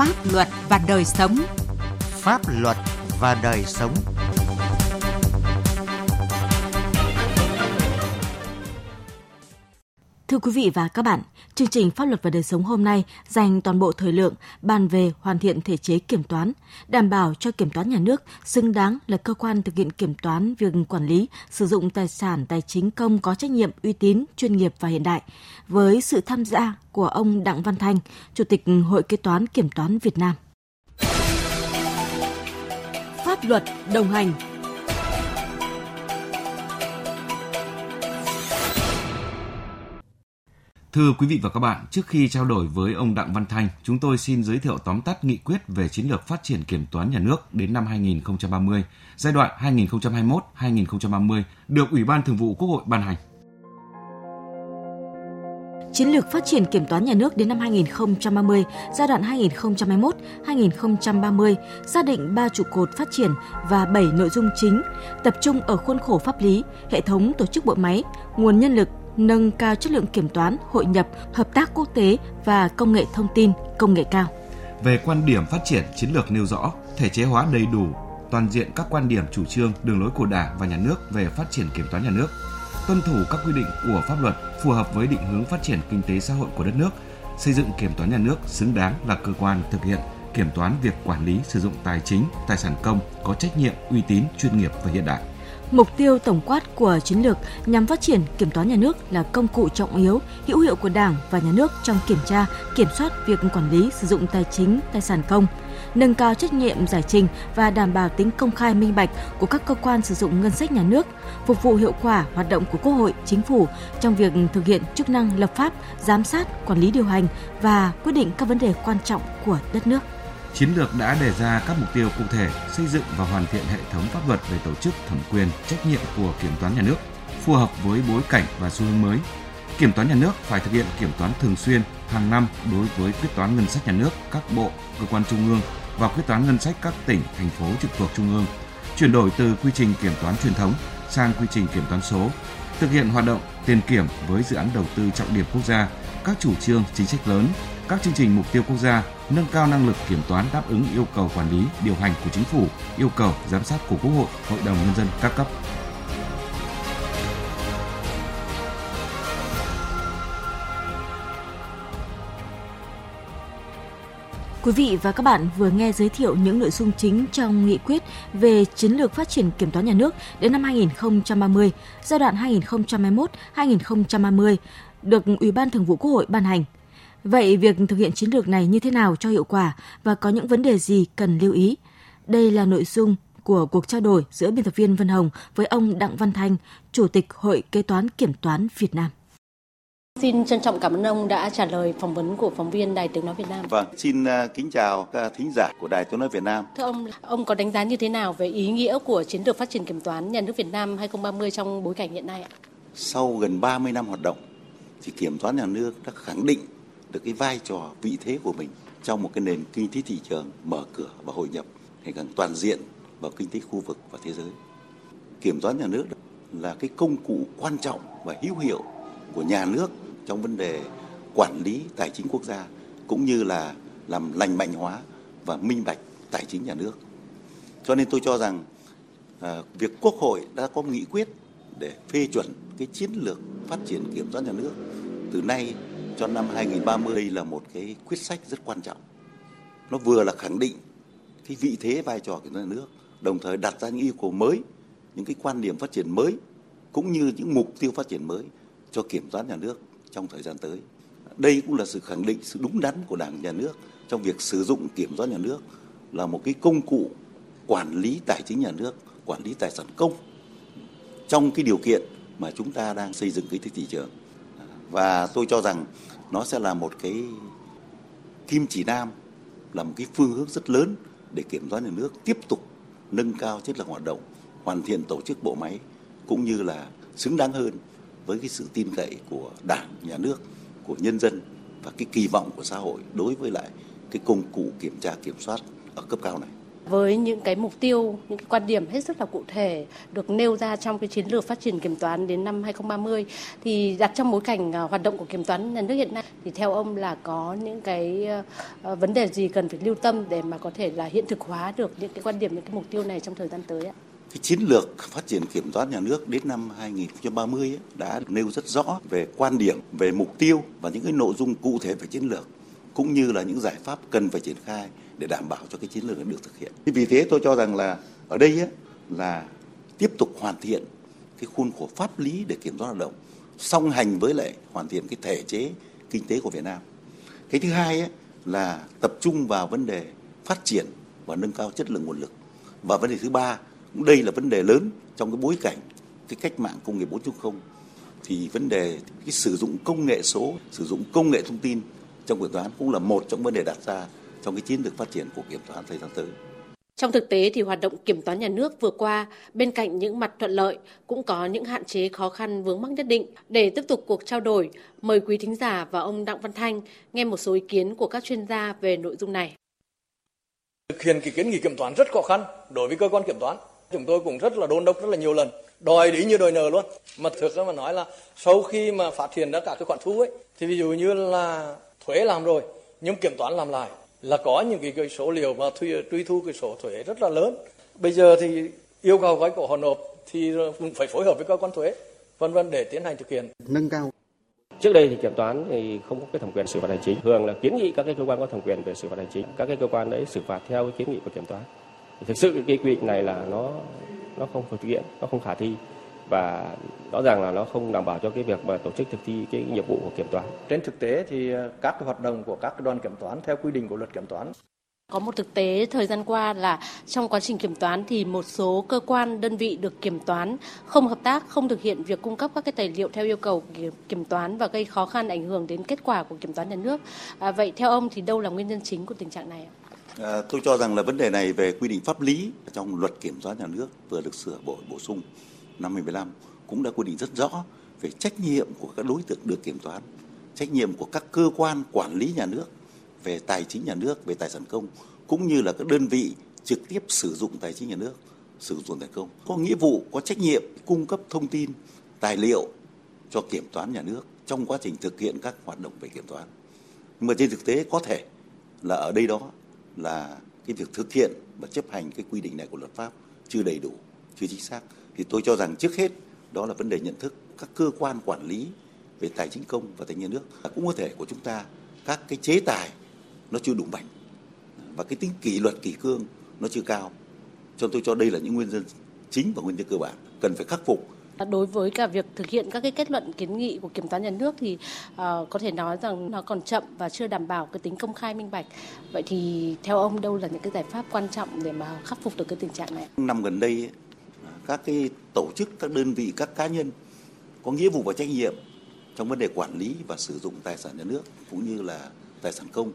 Pháp luật và đời sống. Pháp luật và đời sống. Thưa quý vị và các bạn, chương trình Pháp luật và đời sống hôm nay dành toàn bộ thời lượng bàn về hoàn thiện thể chế kiểm toán, đảm bảo cho kiểm toán nhà nước xứng đáng là cơ quan thực hiện kiểm toán việc quản lý, sử dụng tài sản tài chính công có trách nhiệm, uy tín, chuyên nghiệp và hiện đại. Với sự tham gia của ông Đặng Văn Thanh, Chủ tịch Hội Kế toán Kiểm toán Việt Nam. Pháp luật đồng hành Thưa quý vị và các bạn, trước khi trao đổi với ông Đặng Văn Thanh, chúng tôi xin giới thiệu tóm tắt nghị quyết về chiến lược phát triển kiểm toán nhà nước đến năm 2030, giai đoạn 2021-2030, được Ủy ban Thường vụ Quốc hội ban hành. Chiến lược phát triển kiểm toán nhà nước đến năm 2030, giai đoạn 2021-2030 xác định 3 trụ cột phát triển và 7 nội dung chính, tập trung ở khuôn khổ pháp lý, hệ thống tổ chức bộ máy, nguồn nhân lực, nâng cao chất lượng kiểm toán, hội nhập, hợp tác quốc tế và công nghệ thông tin, công nghệ cao. Về quan điểm phát triển, chiến lược nêu rõ thể chế hóa đầy đủ toàn diện các quan điểm chủ trương, đường lối của Đảng và Nhà nước về phát triển kiểm toán nhà nước, tuân thủ các quy định của pháp luật phù hợp với định hướng phát triển kinh tế xã hội của đất nước, xây dựng kiểm toán nhà nước xứng đáng là cơ quan thực hiện kiểm toán việc quản lý sử dụng tài chính, tài sản công có trách nhiệm, uy tín, chuyên nghiệp và hiện đại. Mục tiêu tổng quát của chiến lược nhằm phát triển kiểm toán nhà nước là công cụ trọng yếu, hữu hiệu của Đảng và nhà nước trong kiểm tra, kiểm soát việc quản lý sử dụng tài chính, tài sản công, nâng cao trách nhiệm giải trình và đảm bảo tính công khai minh bạch của các cơ quan sử dụng ngân sách nhà nước, phục vụ hiệu quả hoạt động của Quốc hội, Chính phủ trong việc thực hiện chức năng lập pháp, giám sát, quản lý điều hành và quyết định các vấn đề quan trọng của đất nước. Chiến lược đã đề ra các mục tiêu cụ thể xây dựng và hoàn thiện hệ thống pháp luật về tổ chức thẩm quyền, trách nhiệm của kiểm toán nhà nước, phù hợp với bối cảnh và xu hướng mới. Kiểm toán nhà nước phải thực hiện kiểm toán thường xuyên hàng năm đối với quyết toán ngân sách nhà nước các bộ, cơ quan trung ương và quyết toán ngân sách các tỉnh, thành phố trực thuộc trung ương, chuyển đổi từ quy trình kiểm toán truyền thống sang quy trình kiểm toán số, thực hiện hoạt động tiền kiểm với dự án đầu tư trọng điểm quốc gia, các chủ trương chính sách lớn, các chương trình mục tiêu quốc gia, nâng cao năng lực kiểm toán đáp ứng yêu cầu quản lý, điều hành của chính phủ, yêu cầu giám sát của Quốc hội, Hội đồng nhân dân các cấp. Quý vị và các bạn vừa nghe giới thiệu những nội dung chính trong nghị quyết về chiến lược phát triển kiểm toán nhà nước đến năm 2030, giai đoạn 2021-2030, được Ủy ban Thường vụ Quốc hội ban hành. Vậy việc thực hiện chiến lược này như thế nào cho hiệu quả và có những vấn đề gì cần lưu ý? Đây là nội dung của cuộc trao đổi giữa biên tập viên Vân Hồng với ông Đặng Văn Thanh, Chủ tịch Hội Kế toán Kiểm toán Việt Nam. Xin trân trọng cảm ơn ông đã trả lời phỏng vấn của phóng viên Đài Tiếng Nói Việt Nam. Vâng, xin à, kính chào các thính giả của Đài Tiếng Nói Việt Nam. Thưa ông, ông có đánh giá như thế nào về ý nghĩa của chiến lược phát triển kiểm toán nhà nước Việt Nam 2030 trong bối cảnh hiện nay ạ? Sau gần 30 năm hoạt động, thì kiểm toán nhà nước đã khẳng định được cái vai trò, vị thế của mình trong một cái nền kinh tế thị trường mở cửa và hội nhập ngày càng toàn diện vào kinh tế khu vực và thế giới. Kiểm toán nhà nước là cái công cụ quan trọng và hữu hiệu của nhà nước trong vấn đề quản lý tài chính quốc gia cũng như là làm lành mạnh hóa và minh bạch tài chính nhà nước. Cho nên tôi cho rằng à, việc Quốc hội đã có nghị quyết để phê chuẩn cái chiến lược phát triển kiểm toán nhà nước từ nay cho năm 2030 đây là một cái quyết sách rất quan trọng. Nó vừa là khẳng định cái vị thế vai trò của nhà nước, đồng thời đặt ra những yêu cầu mới, những cái quan điểm phát triển mới cũng như những mục tiêu phát triển mới cho kiểm toán nhà nước trong thời gian tới. Đây cũng là sự khẳng định sự đúng đắn của Đảng nhà nước trong việc sử dụng kiểm toán nhà nước là một cái công cụ quản lý tài chính nhà nước, quản lý tài sản công trong cái điều kiện mà chúng ta đang xây dựng cái thị trường. Và tôi cho rằng nó sẽ là một cái kim chỉ nam, là một cái phương hướng rất lớn để kiểm toán nhà nước tiếp tục nâng cao chất lượng hoạt động, hoàn thiện tổ chức bộ máy cũng như là xứng đáng hơn với cái sự tin cậy của Đảng, nhà nước, của nhân dân và cái kỳ vọng của xã hội đối với lại cái công cụ kiểm tra kiểm soát ở cấp cao này với những cái mục tiêu, những cái quan điểm hết sức là cụ thể được nêu ra trong cái chiến lược phát triển kiểm toán đến năm 2030 thì đặt trong bối cảnh à, hoạt động của kiểm toán nhà nước hiện nay thì theo ông là có những cái ờ, vấn đề gì cần phải lưu tâm để mà có thể là hiện thực hóa được những cái quan điểm những cái mục tiêu này trong thời gian tới ạ? Cái chiến lược phát triển kiểm toán nhà nước đến năm 2030 ấy, đã nêu rất rõ về quan điểm, về mục tiêu và những cái nội dung cụ thể về chiến lược cũng như là những giải pháp cần phải triển khai để đảm bảo cho cái chiến lược được thực hiện. Vì thế tôi cho rằng là ở đây ấy, là tiếp tục hoàn thiện cái khuôn khổ pháp lý để kiểm soát hoạt động song hành với lại hoàn thiện cái thể chế kinh tế của Việt Nam. Cái thứ hai ấy, là tập trung vào vấn đề phát triển và nâng cao chất lượng nguồn lực. Và vấn đề thứ ba, cũng đây là vấn đề lớn trong cái bối cảnh cái cách mạng công nghiệp 4.0 thì vấn đề cái sử dụng công nghệ số, sử dụng công nghệ thông tin trong kiểm toán cũng là một trong vấn đề đặt ra trong cái chiến lược phát triển của kiểm toán thời gian tới. Trong thực tế thì hoạt động kiểm toán nhà nước vừa qua, bên cạnh những mặt thuận lợi, cũng có những hạn chế khó khăn vướng mắc nhất định. Để tiếp tục cuộc trao đổi, mời quý thính giả và ông Đặng Văn Thanh nghe một số ý kiến của các chuyên gia về nội dung này. Thực hiện cái kiến nghị kiểm toán rất khó khăn đối với cơ quan kiểm toán. Chúng tôi cũng rất là đôn đốc rất là nhiều lần, đòi đi như đòi nợ luôn. Mà thực ra mà nói là sau khi mà phát hiện ra cả cái khoản thu ấy, thì ví dụ như là thuế làm rồi, nhưng kiểm toán làm lại là có những cái, cái số liệu mà truy, truy thu cái số thuế rất là lớn. Bây giờ thì yêu cầu gói cổ họ nộp thì cũng phải phối hợp với cơ quan thuế vân vân để tiến hành thực hiện. Nâng cao Trước đây thì kiểm toán thì không có cái thẩm quyền xử phạt hành chính, thường là kiến nghị các cái cơ quan có thẩm quyền về xử phạt hành chính, các cái cơ quan đấy xử phạt theo cái kiến nghị của kiểm toán. Thì thực sự cái quy định này là nó nó không thực hiện, nó không khả thi và rõ ràng là nó không đảm bảo cho cái việc mà tổ chức thực thi cái nhiệm vụ của kiểm toán. Trên thực tế thì ờ, các hoạt động của các đoàn kiểm toán theo quy định của luật kiểm toán có một thực tế thời gian qua là trong quá trình kiểm toán thì một số cơ quan đơn vị được kiểm toán không hợp tác, không thực hiện việc cung cấp các cái tài liệu theo yêu cầu kiểm toán và gây khó khăn ảnh hưởng đến kết quả của kiểm toán nhà nước. À, vậy theo ông thì đâu là nguyên nhân chính của tình trạng này? À, tôi cho rằng là vấn đề này về quy định pháp lý trong luật kiểm toán nhà nước vừa được sửa đổi bổ sung năm 2015 cũng đã quy định rất rõ về trách nhiệm của các đối tượng được kiểm toán, trách nhiệm của các cơ quan quản lý nhà nước về tài chính nhà nước, về tài sản công cũng như là các đơn vị trực tiếp sử dụng tài chính nhà nước, sử dụng tài công có nghĩa vụ, có trách nhiệm cung cấp thông tin, tài liệu cho kiểm toán nhà nước trong quá trình thực hiện các hoạt động về kiểm toán. Nhưng mà trên thực tế có thể là ở đây đó là cái việc thực hiện và chấp hành cái quy định này của luật pháp chưa đầy đủ, chưa chính xác. Thì tôi cho rằng trước hết đó là vấn đề nhận thức các cơ quan quản lý về tài chính công và tài nhà nước. Cũng có thể của chúng ta các cái chế tài nó chưa đủ mạnh và cái tính kỷ luật kỷ cương nó chưa cao. Cho tôi cho đây là những nguyên nhân chính và nguyên nhân cơ bản cần phải khắc phục. Đối với cả việc thực hiện các cái kết luận kiến nghị của kiểm toán nhà nước thì uh, có thể nói rằng nó còn chậm và chưa đảm bảo cái tính công khai minh bạch. Vậy thì theo ông đâu là những cái giải pháp quan trọng để mà khắc phục được cái tình trạng này? Năm gần đây các cái tổ chức, các đơn vị, các cá nhân có nghĩa vụ và trách nhiệm trong vấn đề quản lý và sử dụng tài sản nhà nước cũng như là tài sản công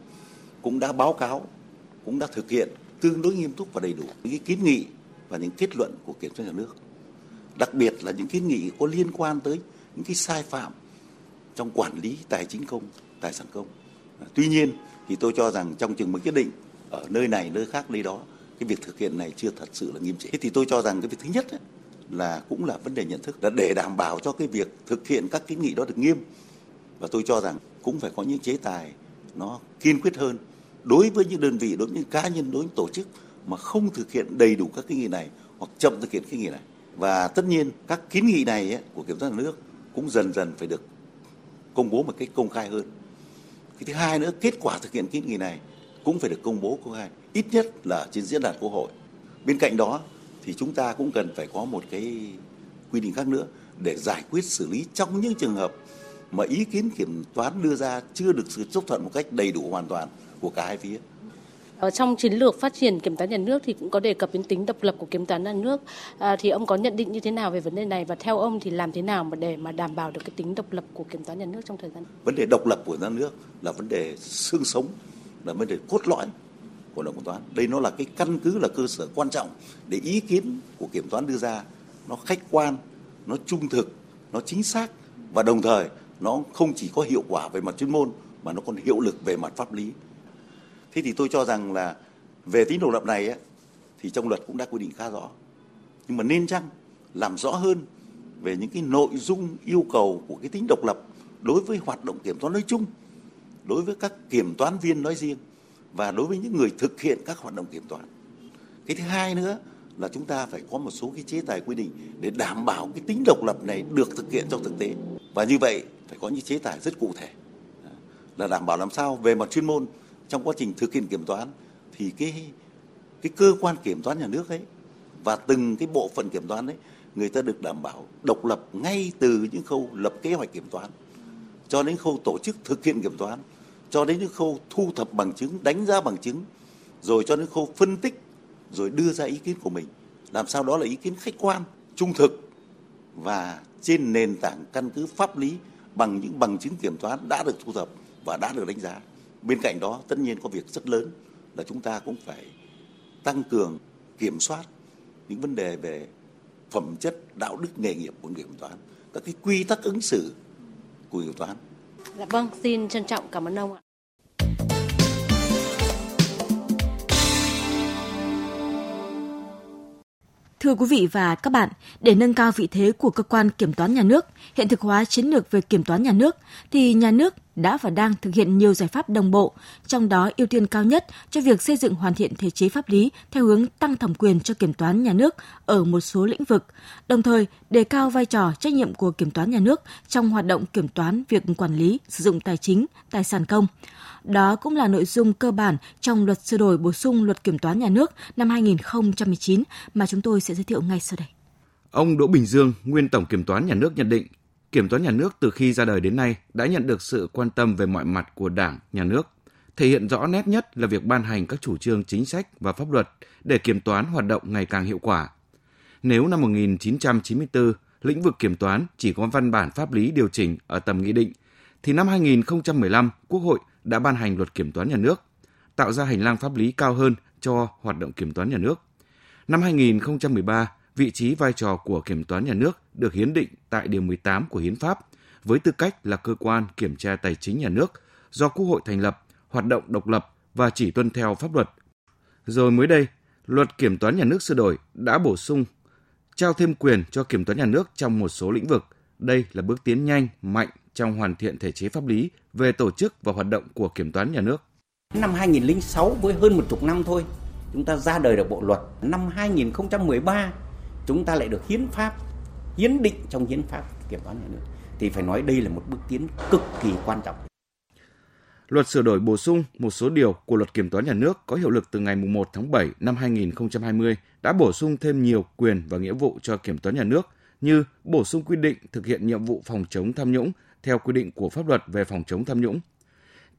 cũng đã báo cáo, cũng đã thực hiện tương đối nghiêm túc và đầy đủ những kiến nghị và những kết luận của kiểm toán nhà nước. Đặc biệt là những kiến nghị có liên quan tới những cái sai phạm trong quản lý tài chính công, tài sản công. Tuy nhiên thì tôi cho rằng trong chừng mực nhất định, ở nơi này, nơi khác, nơi đó cái việc thực hiện này chưa thật sự là nghiêm trị. Thì tôi cho rằng cái việc thứ nhất ấy, là cũng là vấn đề nhận thức là để đảm bảo cho cái việc thực hiện các kiến nghị đó được nghiêm. Và tôi cho rằng cũng phải có những chế tài nó kiên quyết hơn đối với những đơn vị đối với những cá nhân đối với tổ chức mà không thực hiện đầy đủ các kiến nghị này hoặc chậm thực hiện kiến nghị này. Và tất nhiên các kiến nghị này ấy, của kiểm toán nhà nước cũng dần dần phải được công bố một cách công khai hơn. Cái thứ hai nữa kết quả thực hiện kiến nghị này cũng phải được công bố công khai ít nhất là trên diễn đàn quốc hội bên cạnh đó thì chúng ta cũng cần phải có một cái quy định khác nữa để giải quyết xử lý trong những trường hợp mà ý kiến kiểm toán đưa ra chưa được sự chấp thuận một cách đầy đủ hoàn toàn của cả hai phía. Ở trong chiến lược phát triển kiểm toán nhà nước thì cũng có đề cập đến tính độc lập của kiểm toán nhà nước. À, thì ông có nhận định như thế nào về vấn đề này và theo ông thì làm thế nào mà để mà đảm bảo được cái tính độc lập của kiểm toán nhà nước trong thời gian? Vấn đề độc lập của nhà nước là vấn đề xương sống, là vấn đề cốt lõi của đồng kiểm toán. Đây nó là cái căn cứ là cơ sở quan trọng để ý kiến của kiểm toán đưa ra nó khách quan, nó trung thực, nó chính xác và đồng thời nó không chỉ có hiệu quả về mặt chuyên môn mà nó còn hiệu lực về mặt pháp lý. Thế thì tôi cho rằng là về tính độc lập này ấy, thì trong luật cũng đã quy định khá rõ. Nhưng mà nên chăng làm rõ hơn về những cái nội dung yêu cầu của cái tính độc lập đối với hoạt động kiểm toán nói chung, đối với các kiểm toán viên nói riêng và đối với những người thực hiện các hoạt động kiểm toán. Cái thứ hai nữa là chúng ta phải có một số cái chế tài quy định để đảm bảo cái tính độc lập này được thực hiện trong thực tế. Và như vậy phải có những chế tài rất cụ thể là đảm bảo làm sao về mặt chuyên môn trong quá trình thực hiện kiểm toán thì cái cái cơ quan kiểm toán nhà nước ấy và từng cái bộ phận kiểm toán ấy, người ta được đảm bảo độc lập ngay từ những khâu lập kế hoạch kiểm toán cho đến khâu tổ chức thực hiện kiểm toán cho đến những khâu thu thập bằng chứng, đánh giá bằng chứng, rồi cho đến khâu phân tích, rồi đưa ra ý kiến của mình. Làm sao đó là ý kiến khách quan, trung thực và trên nền tảng căn cứ pháp lý bằng những bằng chứng kiểm toán đã được thu thập và đã được đánh giá. Bên cạnh đó, tất nhiên có việc rất lớn là chúng ta cũng phải tăng cường kiểm soát những vấn đề về phẩm chất, đạo đức, nghề nghiệp của kiểm toán. Các cái quy tắc ứng xử của kiểm toán Dạ vâng, xin trân trọng cảm ơn ông ạ. Thưa quý vị và các bạn, để nâng cao vị thế của cơ quan kiểm toán nhà nước, hiện thực hóa chiến lược về kiểm toán nhà nước, thì nhà nước đã và đang thực hiện nhiều giải pháp đồng bộ, trong đó ưu tiên cao nhất cho việc xây dựng hoàn thiện thể chế pháp lý theo hướng tăng thẩm quyền cho kiểm toán nhà nước ở một số lĩnh vực, đồng thời đề cao vai trò trách nhiệm của kiểm toán nhà nước trong hoạt động kiểm toán việc quản lý, sử dụng tài chính, tài sản công. Đó cũng là nội dung cơ bản trong luật sửa đổi bổ sung luật kiểm toán nhà nước năm 2019 mà chúng tôi sẽ giới thiệu ngay sau đây. Ông Đỗ Bình Dương, nguyên tổng kiểm toán nhà nước nhận định, kiểm toán nhà nước từ khi ra đời đến nay đã nhận được sự quan tâm về mọi mặt của Đảng, nhà nước. Thể hiện rõ nét nhất là việc ban hành các chủ trương chính sách và pháp luật để kiểm toán hoạt động ngày càng hiệu quả. Nếu năm 1994, lĩnh vực kiểm toán chỉ có văn bản pháp lý điều chỉnh ở tầm nghị định, thì năm 2015, Quốc hội đã ban hành luật kiểm toán nhà nước, tạo ra hành lang pháp lý cao hơn cho hoạt động kiểm toán nhà nước. Năm 2013, vị trí vai trò của kiểm toán nhà nước được hiến định tại Điều 18 của Hiến pháp với tư cách là cơ quan kiểm tra tài chính nhà nước do Quốc hội thành lập, hoạt động độc lập và chỉ tuân theo pháp luật. Rồi mới đây, luật kiểm toán nhà nước sửa đổi đã bổ sung trao thêm quyền cho kiểm toán nhà nước trong một số lĩnh vực. Đây là bước tiến nhanh, mạnh trong hoàn thiện thể chế pháp lý về tổ chức và hoạt động của kiểm toán nhà nước. Năm 2006 với hơn một chục năm thôi, chúng ta ra đời được bộ luật. Năm 2013 chúng ta lại được hiến pháp hiến định trong hiến pháp kiểm toán nhà nước thì phải nói đây là một bước tiến cực kỳ quan trọng. Luật sửa đổi bổ sung một số điều của luật kiểm toán nhà nước có hiệu lực từ ngày 1 tháng 7 năm 2020 đã bổ sung thêm nhiều quyền và nghĩa vụ cho kiểm toán nhà nước như bổ sung quy định thực hiện nhiệm vụ phòng chống tham nhũng theo quy định của pháp luật về phòng chống tham nhũng.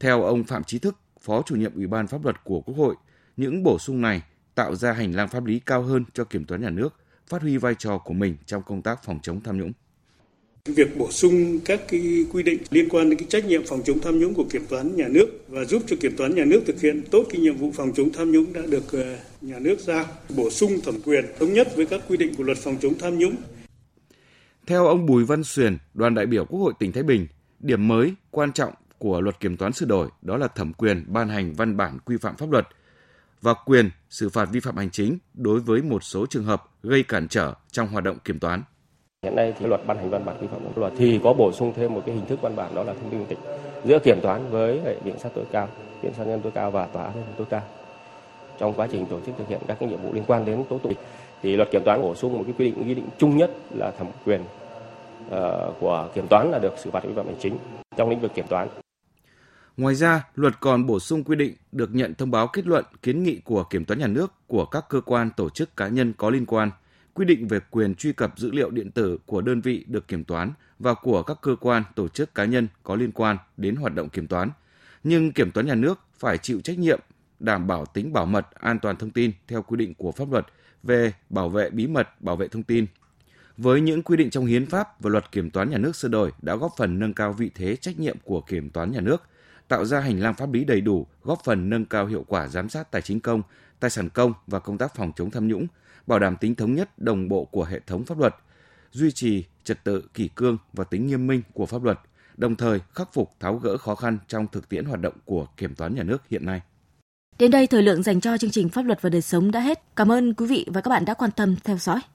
Theo ông Phạm Chí Thức, Phó chủ nhiệm Ủy ban pháp luật của Quốc hội, những bổ sung này tạo ra hành lang pháp lý cao hơn cho kiểm toán nhà nước, phát huy vai trò của mình trong công tác phòng chống tham nhũng. Việc bổ sung các cái quy định liên quan đến cái trách nhiệm phòng chống tham nhũng của kiểm toán nhà nước và giúp cho kiểm toán nhà nước thực hiện tốt cái nhiệm vụ phòng chống tham nhũng đã được ờ, nhà nước giao. Bổ sung thẩm quyền thống nhất với các quy định của luật phòng chống tham nhũng. Theo ông Bùi Văn Xuyền, đoàn đại biểu Quốc hội tỉnh Thái Bình, điểm mới quan trọng của luật kiểm toán sửa đổi đó là thẩm quyền ban hành văn bản quy phạm pháp luật và quyền xử phạt vi phạm hành chính đối với một số trường hợp gây cản trở trong hoạt động kiểm toán. Hiện nay thì luật ban hành văn bản quy phạm pháp luật thì có bổ sung thêm một cái hình thức văn bản đó là thông tin tịch giữa kiểm toán với viện sát tối cao, viện sát nhân tối cao và tòa án tối cao trong quá trình tổ chức thực hiện các cái nhiệm vụ liên quan đến tố tụng thì luật kiểm toán bổ sung một cái quy định quy định chung nhất là thẩm quyền uh, của kiểm toán là được xử phạt vi phạm hành chính trong lĩnh vực kiểm toán. Ngoài ra, luật còn bổ sung quy định được nhận thông báo kết luận kiến nghị của kiểm toán nhà nước của các cơ quan tổ chức cá nhân có liên quan, quy định về quyền truy cập dữ liệu điện tử của đơn vị được kiểm toán và của các cơ quan tổ chức cá nhân có liên quan đến hoạt động kiểm toán. Nhưng kiểm toán nhà nước phải chịu trách nhiệm đảm bảo tính bảo mật, an toàn thông tin theo quy định của pháp luật về bảo vệ bí mật, bảo vệ thông tin. Với những quy định trong hiến pháp và luật kiểm toán nhà nước sửa đổi đã góp phần nâng cao vị thế trách nhiệm của kiểm toán nhà nước, tạo ra hành lang pháp lý đầy đủ, góp phần nâng cao hiệu quả giám sát tài chính công, tài sản công và công tác phòng chống tham nhũng, bảo đảm tính thống nhất đồng bộ của hệ thống pháp luật, duy trì trật tự kỷ cương và tính nghiêm minh của pháp luật, đồng thời khắc phục tháo gỡ khó khăn trong thực tiễn hoạt động của kiểm toán nhà nước hiện nay. Đến đây thời lượng dành cho chương trình Pháp luật và đời sống đã hết. Cảm ơn quý vị và các bạn đã quan tâm theo dõi.